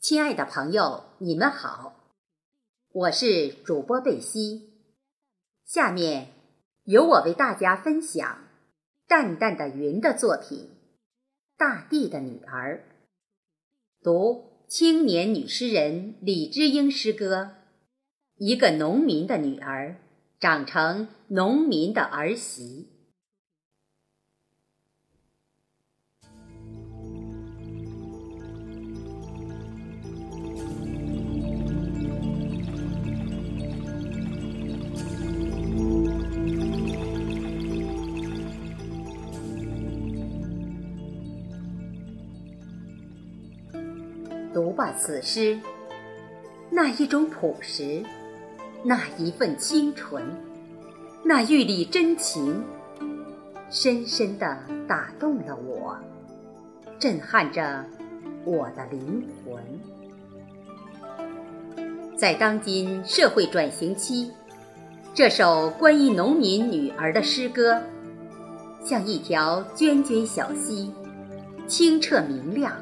亲爱的朋友，你们好，我是主播贝西。下面由我为大家分享淡淡的云的作品《大地的女儿》，读青年女诗人李之英诗歌：一个农民的女儿长成农民的儿媳。读罢此诗，那一种朴实，那一份清纯，那玉里真情，深深地打动了我，震撼着我的灵魂。在当今社会转型期，这首关于农民女儿的诗歌，像一条涓涓小溪，清澈明亮。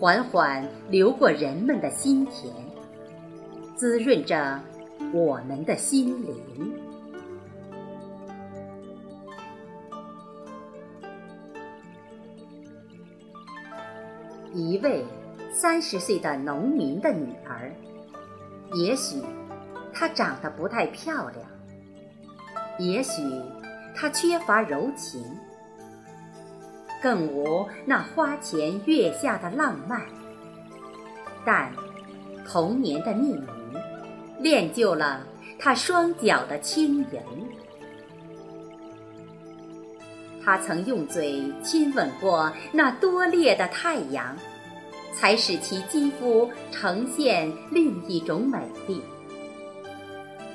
缓缓流过人们的心田，滋润着我们的心灵。一位三十岁的农民的女儿，也许她长得不太漂亮，也许她缺乏柔情。更无那花前月下的浪漫，但童年的匿名练就了他双脚的轻盈。他曾用嘴亲吻过那多烈的太阳，才使其肌肤呈现另一种美丽。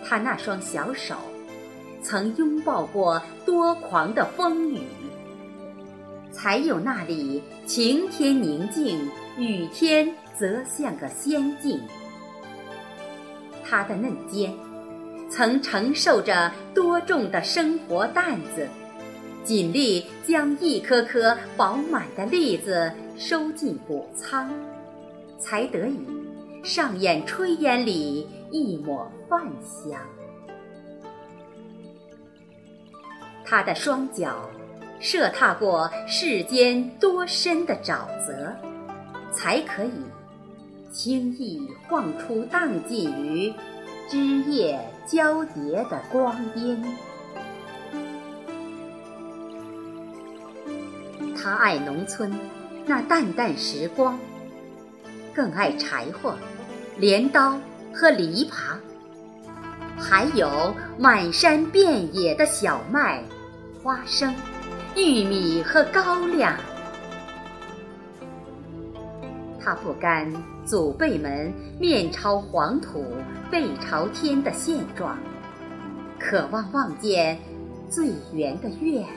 他那双小手曾拥抱过多狂的风雨。才有那里晴天宁静，雨天则像个仙境。他的嫩肩，曾承受着多重的生活担子，尽力将一颗颗饱满的栗子收进谷仓，才得以上演炊烟里一抹饭香。他的双脚。涉踏过世间多深的沼泽，才可以轻易晃出荡尽于枝叶交叠的光阴。他爱农村那淡淡时光，更爱柴火、镰刀和篱笆，还有满山遍野的小麦、花生。玉米和高粱，他不甘祖辈们面朝黄土背朝天的现状，渴望望见最圆的月亮。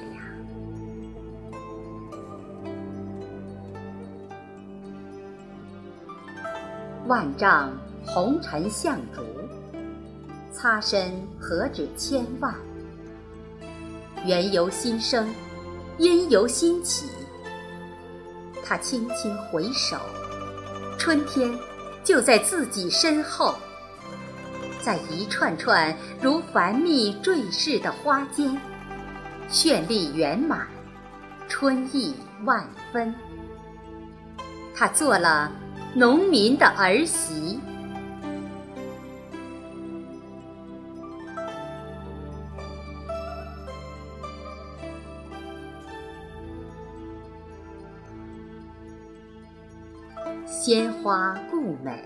万丈红尘向逐，擦身何止千万？缘由心生。因由心起，他轻轻回首，春天就在自己身后，在一串串如繁密坠饰的花间，绚丽圆满，春意万分。他做了农民的儿媳。鲜花固美，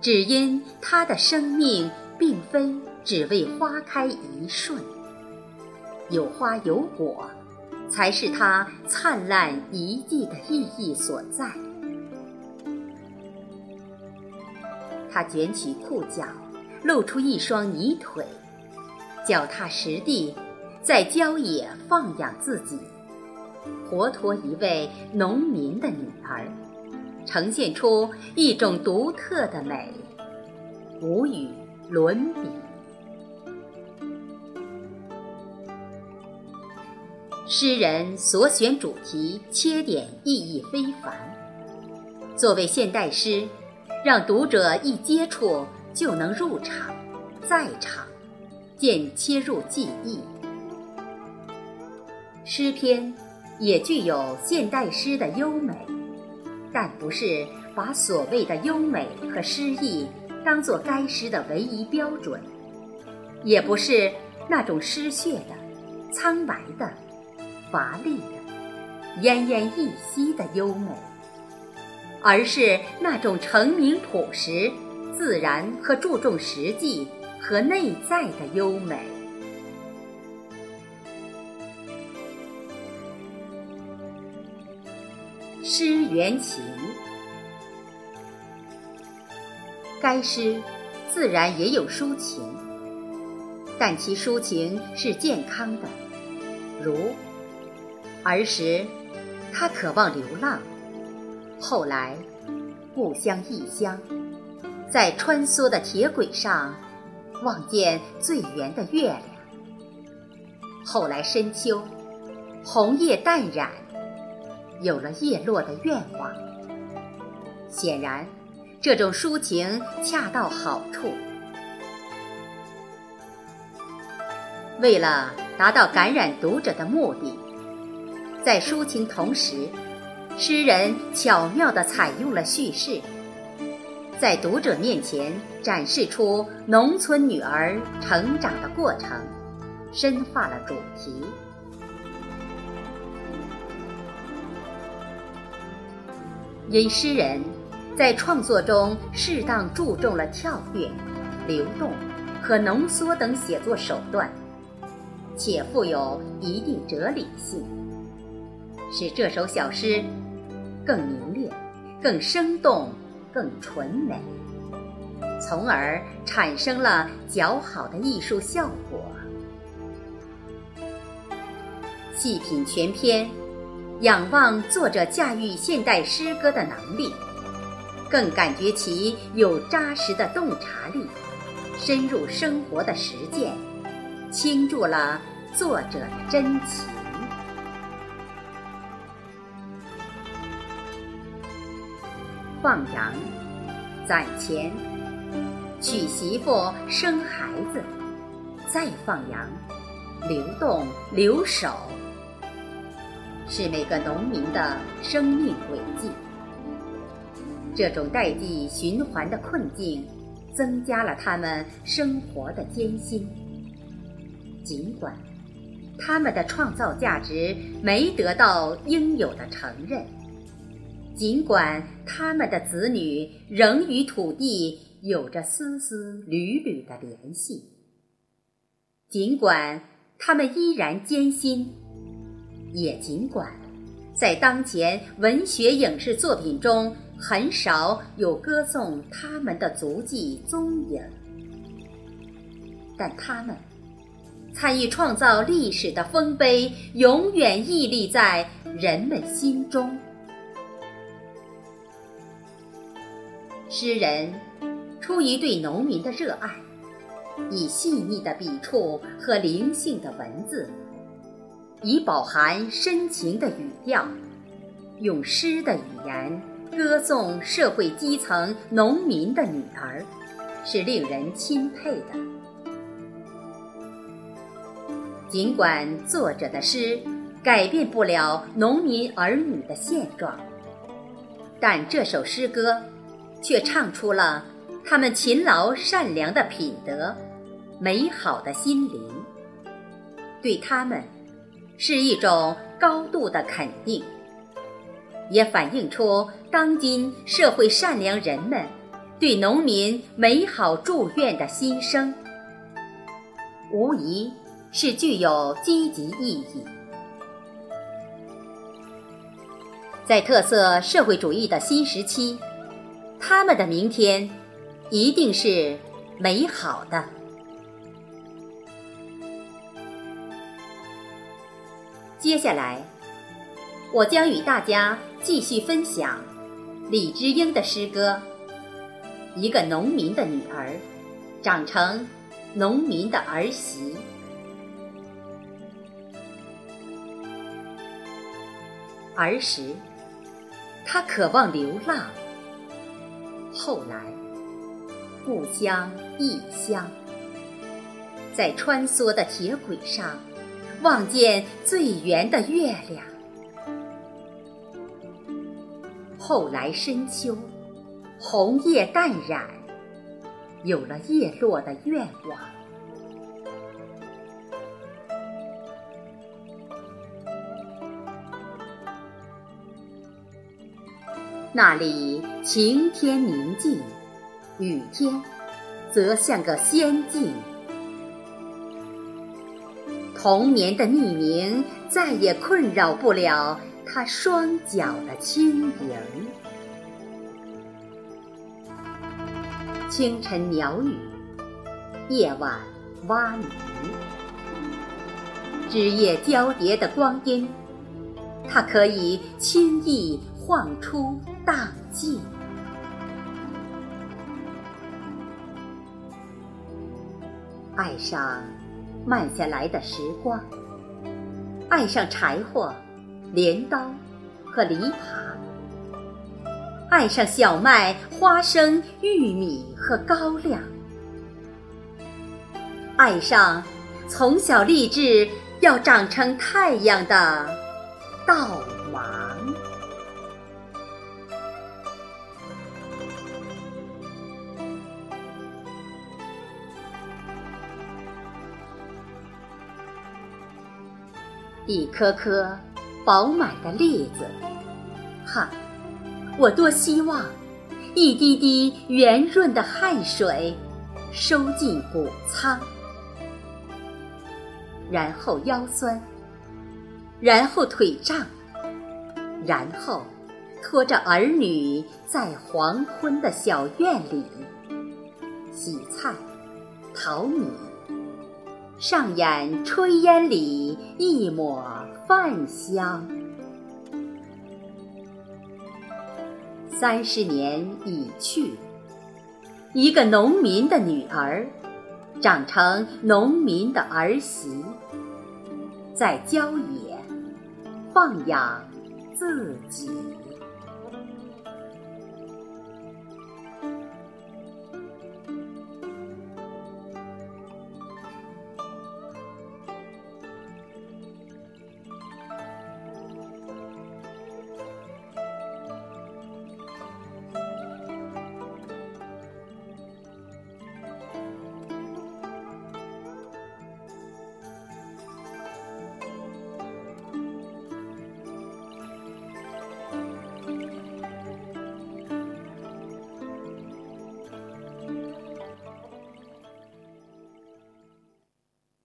只因它的生命并非只为花开一瞬。有花有果，才是它灿烂一季的意义所在。他卷起裤脚，露出一双泥腿，脚踏实地，在郊野放养自己，活脱一位农民的女儿。呈现出一种独特的美，无与伦比。诗人所选主题切点意义非凡。作为现代诗让读者一接触就能入场，在场，见切入记忆。诗篇也具有现代诗的优美，但不是把所谓的优美和诗意当作该诗的唯一标准，也不是那种失血的、苍白的、乏力的、奄奄一息的优美，而是那种成名朴实、自然和注重实际和内在的优美。诗缘情，该诗自然也有抒情，但其抒情是健康的，如儿时他渴望流浪，后来故乡异乡，在穿梭的铁轨上望见最圆的月亮，后来深秋红叶淡染。有了叶落的愿望，显然，这种抒情恰到好处。为了达到感染读者的目的，在抒情同时，诗人巧妙地采用了叙事，在读者面前展示出农村女儿成长的过程，深化了主题。因诗人，在创作中适当注重了跳跃、流动和浓缩等写作手段，且富有一定哲理性，使这首小诗更凝练、更生动、更纯美，从而产生了较好的艺术效果。细品全篇。仰望作者驾驭现代诗歌的能力，更感觉其有扎实的洞察力、深入生活的实践，倾注了作者的真情。放羊、攒钱、娶媳妇、生孩子，再放羊、流动、留守。是每个农民的生命轨迹。这种代际循环的困境，增加了他们生活的艰辛。尽管他们的创造价值没得到应有的承认，尽管他们的子女仍与土地有着丝丝缕缕的联系，尽管他们依然艰辛。也尽管，在当前文学影视作品中，很少有歌颂他们的足迹踪影，但他们参与创造历史的丰碑，永远屹立在人们心中。诗人出于对农民的热爱，以细腻的笔触和灵性的文字。以饱含深情的语调，用诗的语言歌颂社会基层农民的女儿，是令人钦佩的。尽管作者的诗改变不了农民儿女的现状，但这首诗歌却唱出了他们勤劳善良的品德、美好的心灵，对他们。是一种高度的肯定，也反映出当今社会善良人们对农民美好祝愿的心声，无疑是具有积极意义。在特色社会主义的新时期，他们的明天一定是美好的。接下来，我将与大家继续分享李之英的诗歌《一个农民的女儿长成农民的儿媳》。儿时，她渴望流浪；后来，故乡异乡，在穿梭的铁轨上，望见最圆的月亮。后来深秋，红叶淡染，有了叶落的愿望。那里晴天宁静，雨天则像个仙境。童年的匿名再也困扰不了他双脚的轻盈。清晨鸟语，夜晚蛙鸣，枝叶交叠的光阴，它可以轻易晃出。荡尽，爱上慢下来的时光，爱上柴火、镰刀和犁耙，爱上小麦、花生、玉米和高粱，爱上从小立志要长成太阳的稻。一颗颗饱满的栗子，哈！我多希望一滴滴圆润的汗水收进谷仓，然后腰酸，然后腿胀，然后拖着儿女在黄昏的小院里洗菜、淘米。上演炊烟里一抹饭香。三十年已去，一个农民的女儿，长成农民的儿媳，在郊野放养自己。